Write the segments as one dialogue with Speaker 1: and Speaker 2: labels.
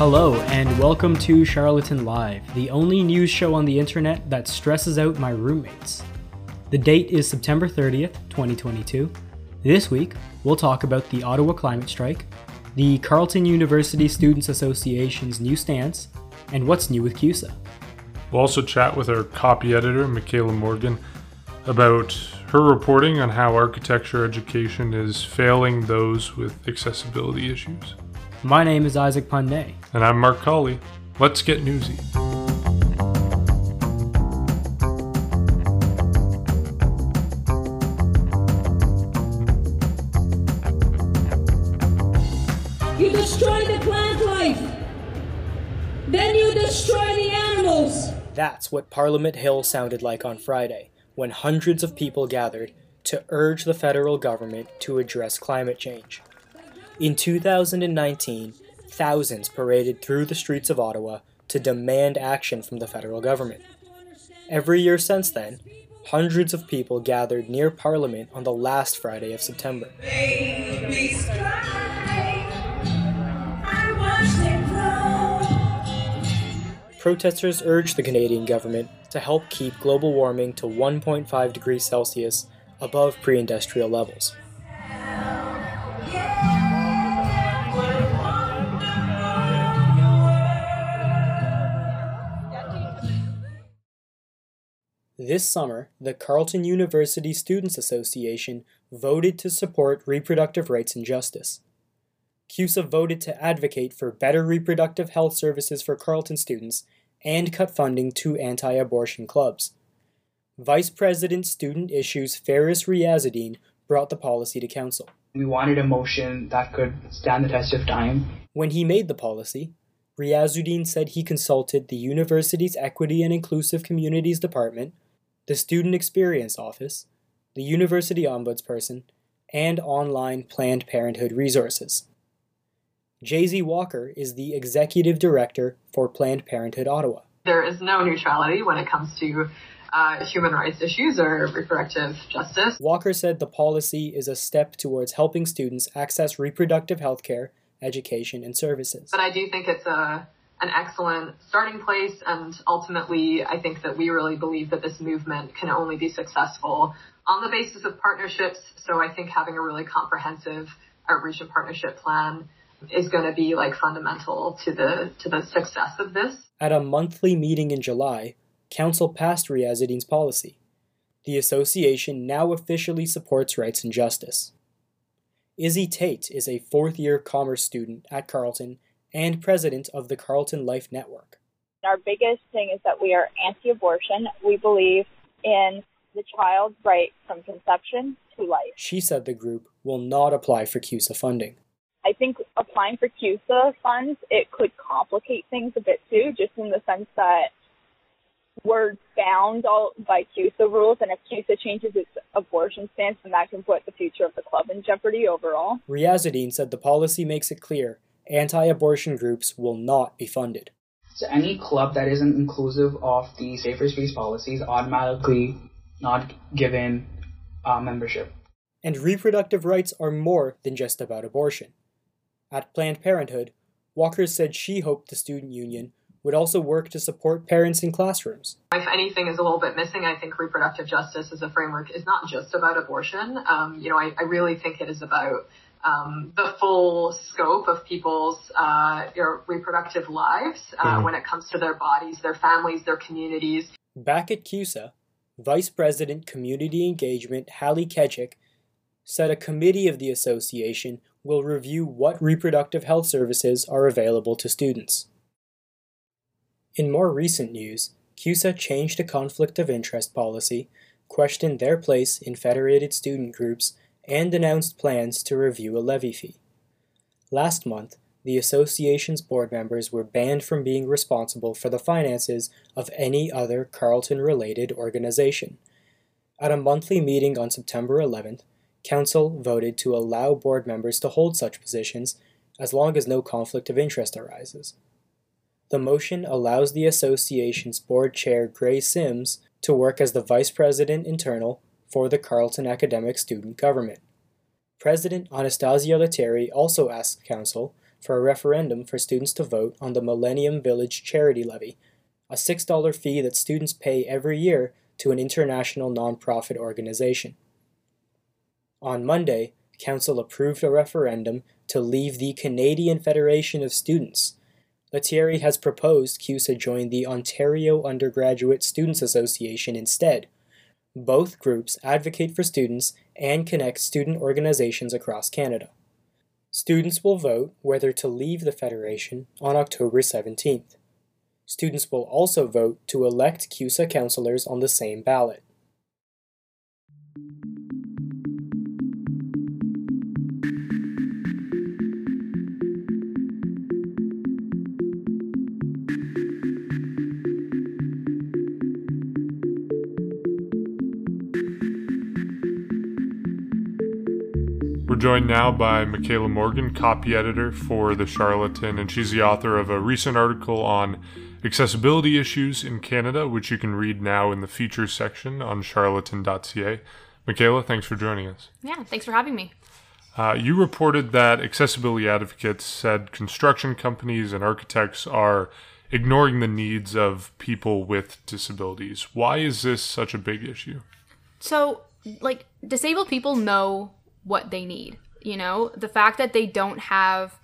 Speaker 1: Hello, and welcome to Charlatan Live, the only news show on the internet that stresses out my roommates. The date is September 30th, 2022. This week, we'll talk about the Ottawa climate strike, the Carleton University Students Association's new stance, and what's new with CUSA.
Speaker 2: We'll also chat with our copy editor, Michaela Morgan, about her reporting on how architecture education is failing those with accessibility issues.
Speaker 1: My name is Isaac Phan Nay.
Speaker 2: And I'm Mark Colley. Let's get newsy.
Speaker 3: You destroy the plant life. Then you destroy the animals.
Speaker 1: That's what Parliament Hill sounded like on Friday, when hundreds of people gathered to urge the federal government to address climate change. In 2019, thousands paraded through the streets of Ottawa to demand action from the federal government. Every year since then, hundreds of people gathered near Parliament on the last Friday of September. Protesters urged the Canadian government to help keep global warming to 1.5 degrees Celsius above pre industrial levels. This summer, the Carleton University Students Association voted to support reproductive rights and justice. CUSA voted to advocate for better reproductive health services for Carleton students and cut funding to anti abortion clubs. Vice President Student Issues Faris Riazuddin brought the policy to council.
Speaker 4: We wanted a motion that could stand the test of time.
Speaker 1: When he made the policy, Riazuddin said he consulted the university's Equity and Inclusive Communities Department, the Student Experience Office, the University Ombudsperson, and online Planned Parenthood resources. Jay-Z Walker is the Executive Director for Planned Parenthood Ottawa.
Speaker 5: There is no neutrality when it comes to uh, human rights issues or reproductive justice.
Speaker 1: Walker said the policy is a step towards helping students access reproductive health care, education, and services.
Speaker 5: But I do think it's a an excellent starting place, and ultimately, I think that we really believe that this movement can only be successful on the basis of partnerships. So I think having a really comprehensive outreach and partnership plan is going to be like fundamental to the to the success of this.
Speaker 1: At a monthly meeting in July, Council passed Riazuddin's policy. The association now officially supports rights and justice. Izzy Tate is a fourth year commerce student at Carleton and president of the Carleton Life Network.
Speaker 6: Our biggest thing is that we are anti abortion. We believe in the child's right from conception to life.
Speaker 1: She said the group will not apply for CUSA funding.
Speaker 6: I think applying for CUSA funds, it could complicate things a bit too, just in the sense that we're bound all by CUSA rules, and if CUSA changes its abortion stance, then that can put the future of the club in jeopardy overall.
Speaker 1: Riazuddin said the policy makes it clear anti-abortion groups will not be funded.
Speaker 4: So any club that isn't inclusive of the safer space policies automatically not given uh, membership.
Speaker 1: And reproductive rights are more than just about abortion. At Planned Parenthood, Walker said she hoped the student union would also work to support parents in classrooms.
Speaker 5: If anything is a little bit missing, I think reproductive justice as a framework is not just about abortion. Um, you know, I, I, really think it is about um, the full scope of people's uh, reproductive lives uh, mm-hmm. when it comes to their bodies, their families, their communities.
Speaker 1: Back at CUSA, Vice President Community Engagement Hallie Kedchik said a committee of the association will review what reproductive health services are available to students. In more recent news, CUSA changed a conflict of interest policy, questioned their place in federated student groups, and announced plans to review a levy fee. Last month, the association's board members were banned from being responsible for the finances of any other Carleton related organization. At a monthly meeting on September 11th, Council voted to allow board members to hold such positions as long as no conflict of interest arises. The motion allows the association's board chair Gray Sims to work as the vice president internal for the Carleton Academic Student Government. President Anastasia Lettieri also asked Council for a referendum for students to vote on the Millennium Village Charity Levy, a $6 fee that students pay every year to an international nonprofit organization. On Monday, Council approved a referendum to leave the Canadian Federation of Students. Lettieri has proposed CUSA join the Ontario Undergraduate Students Association instead. Both groups advocate for students and connect student organizations across Canada. Students will vote whether to leave the Federation on October 17th. Students will also vote to elect CUSA councillors on the same ballot.
Speaker 2: Joined now by Michaela Morgan, copy editor for The Charlatan, and she's the author of a recent article on accessibility issues in Canada, which you can read now in the features section on charlatan.ca. Michaela, thanks for joining us.
Speaker 7: Yeah, thanks for having me.
Speaker 2: Uh, you reported that accessibility advocates said construction companies and architects are ignoring the needs of people with disabilities. Why is this such a big issue?
Speaker 7: So, like, disabled people know what they need. You know, the fact that they don't have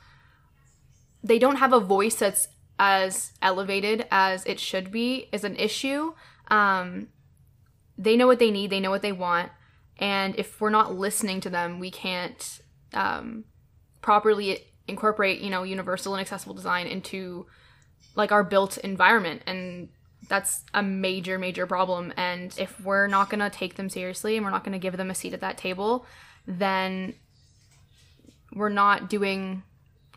Speaker 7: they don't have a voice that's as elevated as it should be is an issue. Um, they know what they need, they know what they want, and if we're not listening to them, we can't um, properly incorporate, you know, universal and accessible design into like our built environment and that's a major major problem and if we're not going to take them seriously and we're not going to give them a seat at that table then we're not doing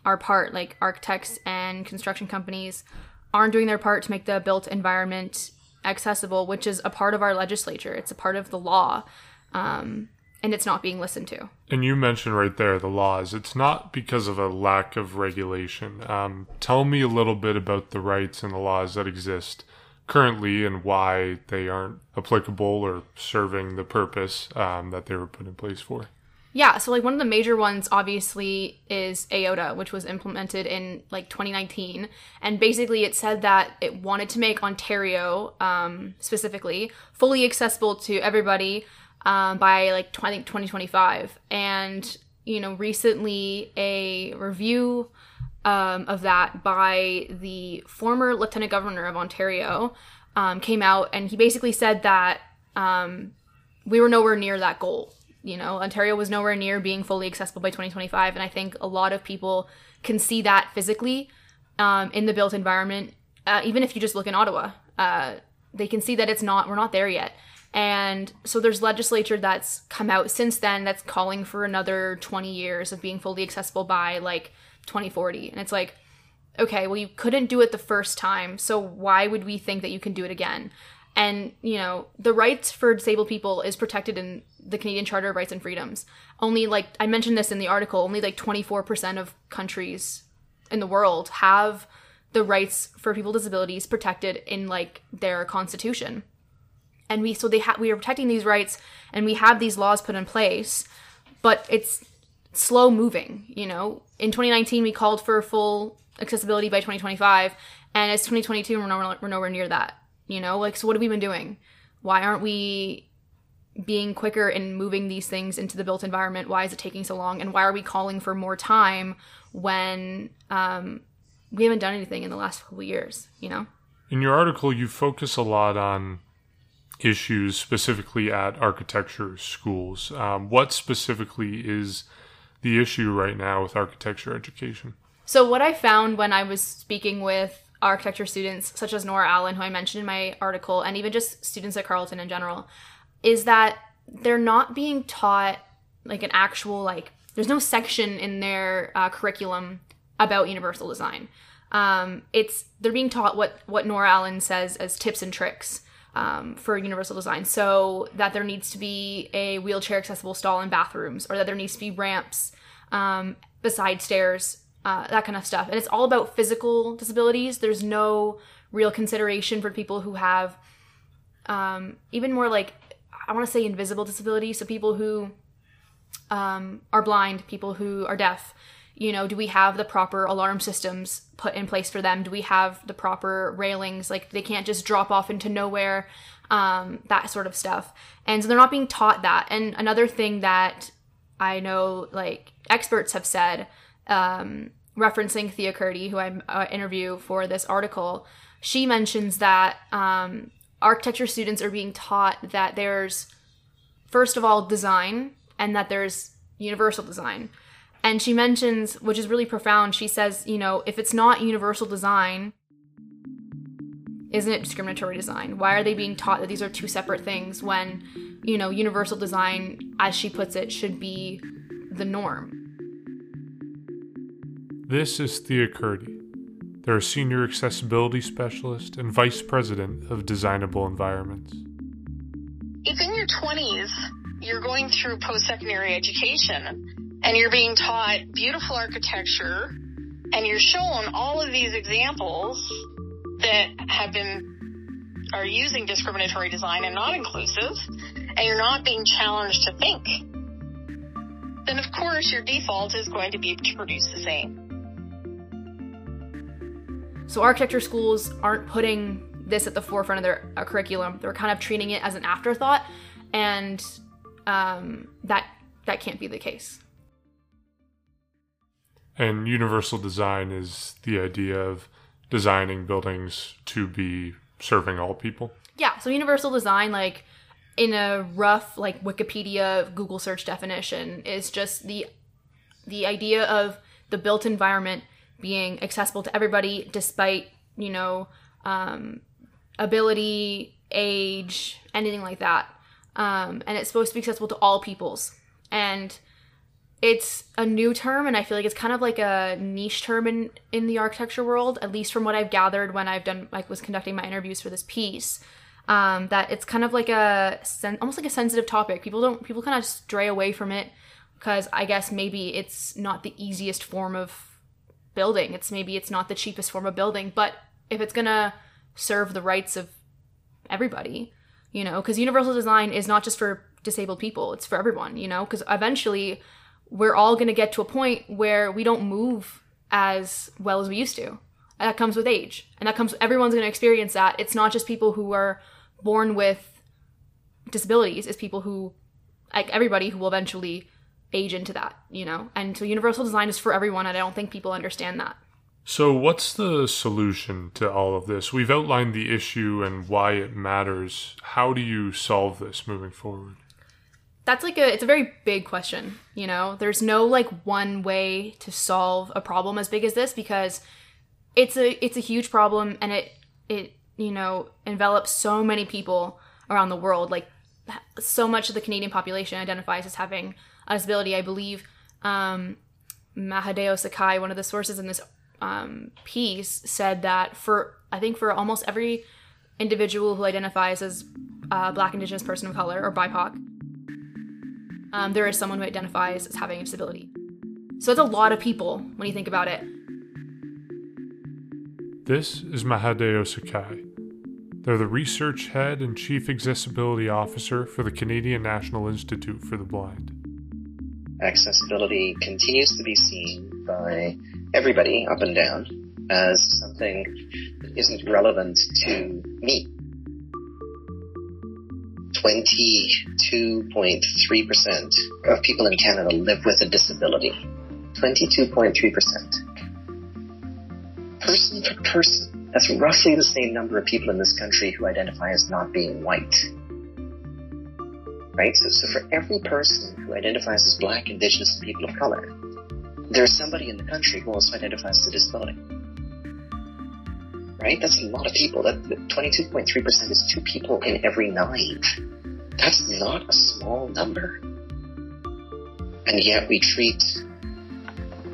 Speaker 7: our part. Like architects and construction companies aren't doing their part to make the built environment accessible, which is a part of our legislature. It's a part of the law. Um, and it's not being listened to.
Speaker 2: And you mentioned right there the laws. It's not because of a lack of regulation. Um, tell me a little bit about the rights and the laws that exist currently and why they aren't applicable or serving the purpose um, that they were put in place for.
Speaker 7: Yeah, so like one of the major ones obviously is AODA, which was implemented in like 2019, and basically it said that it wanted to make Ontario um, specifically fully accessible to everybody um, by like 20, 2025. And you know, recently a review um, of that by the former Lieutenant Governor of Ontario um, came out, and he basically said that um, we were nowhere near that goal you know, Ontario was nowhere near being fully accessible by 2025, and I think a lot of people can see that physically um, in the built environment. Uh, even if you just look in Ottawa, uh, they can see that it's not. We're not there yet. And so there's legislature that's come out since then that's calling for another 20 years of being fully accessible by like 2040. And it's like, okay, well, you couldn't do it the first time, so why would we think that you can do it again? And, you know, the rights for disabled people is protected in the Canadian Charter of Rights and Freedoms. Only like I mentioned this in the article, only like 24% of countries in the world have the rights for people with disabilities protected in like their constitution. And we so they have we are protecting these rights and we have these laws put in place, but it's slow moving, you know. In 2019 we called for full accessibility by 2025 and it's 2022 and we're we're nowhere near that, you know? Like so what have we been doing? Why aren't we being quicker in moving these things into the built environment? Why is it taking so long? And why are we calling for more time when um, we haven't done anything in the last couple years, you know?
Speaker 2: In your article, you focus a lot on issues specifically at architecture schools. Um, what specifically is the issue right now with architecture education?
Speaker 7: So, what I found when I was speaking with architecture students, such as Nora Allen, who I mentioned in my article, and even just students at Carleton in general, is that they're not being taught like an actual like there's no section in their uh, curriculum about universal design. Um, it's they're being taught what what nora allen says as tips and tricks um, for universal design. So that there needs to be a wheelchair accessible stall in bathrooms or that there needs to be ramps um, beside stairs uh, that kind of stuff and it's all about physical disabilities there's no real consideration for people who have um, even more like I want to say invisible disability, so people who um, are blind, people who are deaf, you know, do we have the proper alarm systems put in place for them? Do we have the proper railings? Like they can't just drop off into nowhere, um, that sort of stuff. And so they're not being taught that. And another thing that I know, like experts have said, um, referencing Thea Kurdi, who I uh, interview for this article, she mentions that um, architecture students are being taught that there's, first of all, design and that there's universal design. And she mentions, which is really profound, she says, you know, if it's not universal design, isn't it discriminatory design? Why are they being taught that these are two separate things when, you know, universal design, as she puts it, should be the norm?
Speaker 2: This is Thea Kurdi. They're a senior accessibility specialist and vice president of Designable Environments.
Speaker 8: If in your 20s you're going through post secondary education and you're being taught beautiful architecture and you're shown all of these examples that have been are using discriminatory design and not inclusive and you're not being challenged to think then of course your default is going to be to produce the same
Speaker 7: so architecture schools aren't putting this at the forefront of their uh, curriculum they're kind of treating it as an afterthought and um, that that can't be the case
Speaker 2: and universal design is the idea of designing buildings to be serving all people.
Speaker 7: Yeah, so universal design, like in a rough like Wikipedia Google search definition, is just the the idea of the built environment being accessible to everybody despite you know um, ability, age, anything like that. Um, and it's supposed to be accessible to all peoples. And it's a new term and i feel like it's kind of like a niche term in in the architecture world at least from what i've gathered when i've done like was conducting my interviews for this piece um, that it's kind of like a sen- almost like a sensitive topic people don't people kind of stray away from it because i guess maybe it's not the easiest form of building it's maybe it's not the cheapest form of building but if it's gonna serve the rights of everybody you know because universal design is not just for disabled people it's for everyone you know because eventually we're all to get to a point where we don't move as well as we used to. And that comes with age. And that comes, everyone's to experience that. It's not just people who are born with disabilities, it's people who, like everybody who will eventually age into that, you know? And so universal design is for everyone, and I don't think people understand that.
Speaker 2: So, what's the solution to all of this? We've outlined the issue and why it matters. How do you solve this moving forward?
Speaker 7: that's like a it's a very big question you know there's no like one way to solve a problem as big as this because it's a it's a huge problem and it it you know envelops so many people around the world like so much of the canadian population identifies as having a disability i believe um mahadeo sukhai one of the sources in this um, piece said that for i think for almost every individual who identifies as a black indigenous person of color or bipoc um, there is someone who identifies as having a disability. So it's a lot of people when you think about it.
Speaker 2: This is Mahadeo Sukhai. They're the research head and chief accessibility officer for the Canadian National Institute for the Blind.
Speaker 9: Accessibility continues to be seen by everybody up and down as something that isn't relevant to me 22.3% of people in Canada live with a disability. 22.3%. Person for person, that's roughly the same number of people in this country who identify as not being white. Right? So, so for every person who identifies as black, indigenous, and people of color, there's somebody in the country who also identifies as a disability. Right? That's a lot of people. That 22.3% is two people in every nine. That's not a small number. And yet we treat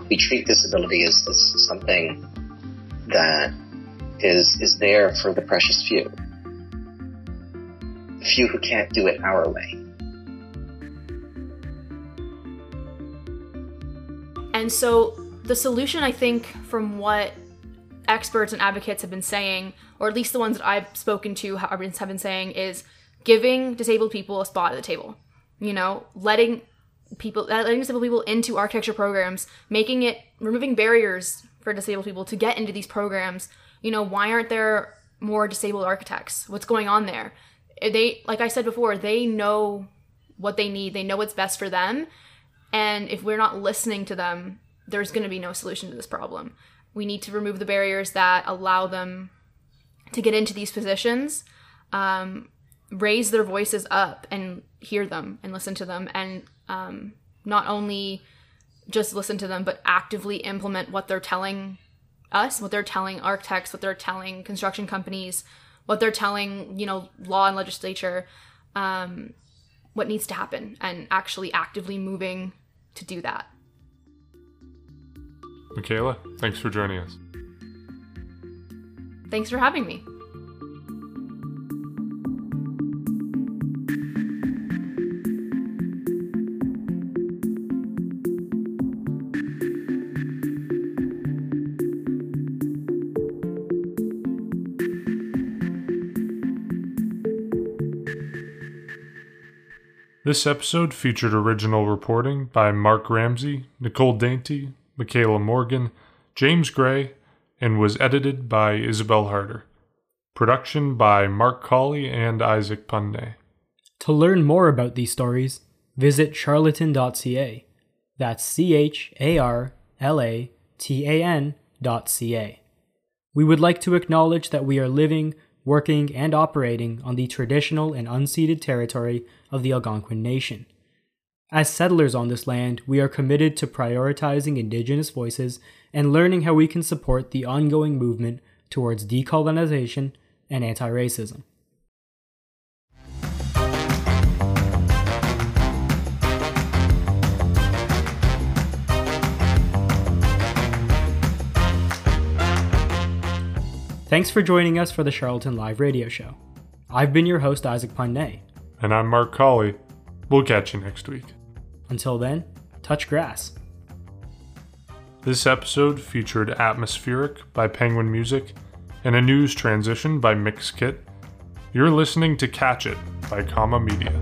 Speaker 9: we treat disability as, as something that is is there for the precious few. The few who can't do it our way.
Speaker 7: And so the solution I think from what experts and advocates have been saying, or at least the ones that I've spoken to have been saying, is giving disabled people a spot at the table. You know, letting people letting disabled people into architecture programs, making it removing barriers for disabled people to get into these programs. You know, why aren't there more disabled architects? What's going on there? They like I said before, they know what they need. They know what's best for them. And if we're not listening to them, there's going to be no solution to this problem. We need to remove the barriers that allow them to get into these positions, um, raise their voices up and hear them and listen to them, and um, not only just listen to them, but actively implement what they're telling us, what they're telling architects, what they're telling construction companies, what they're telling, you know, law and legislature, um, what needs to happen, and actually actively moving to do that.
Speaker 2: Michaela, thanks for joining us.
Speaker 7: Thanks for having me.
Speaker 2: This episode featured original reporting by Mark Ramsey, Nicole Dainty, Michaela Morgan, James Gray, and was edited by Isabel Harder. Production by Mark Colley and Isaac Phan Nay.
Speaker 1: To learn more about these stories, visit charlatan.ca. That's C H A R L A T A C A. We would like to acknowledge that we are living, working, and operating on the traditional and unceded territory of the Algonquin Nation. As settlers on this land, we are committed to prioritizing Indigenous voices and learning how we can support the ongoing movement towards decolonization and anti racism. Thanks for joining us for the Charlatan Live radio show. I've been your host, Isaac Phan Nay.
Speaker 2: And I'm Mark Colley. We'll catch you next week.
Speaker 1: Until then, touch grass.
Speaker 2: This episode featured Atmospheric by Penguin Music and a news transition by Mixkit. You're listening to Catch It by Coma Media.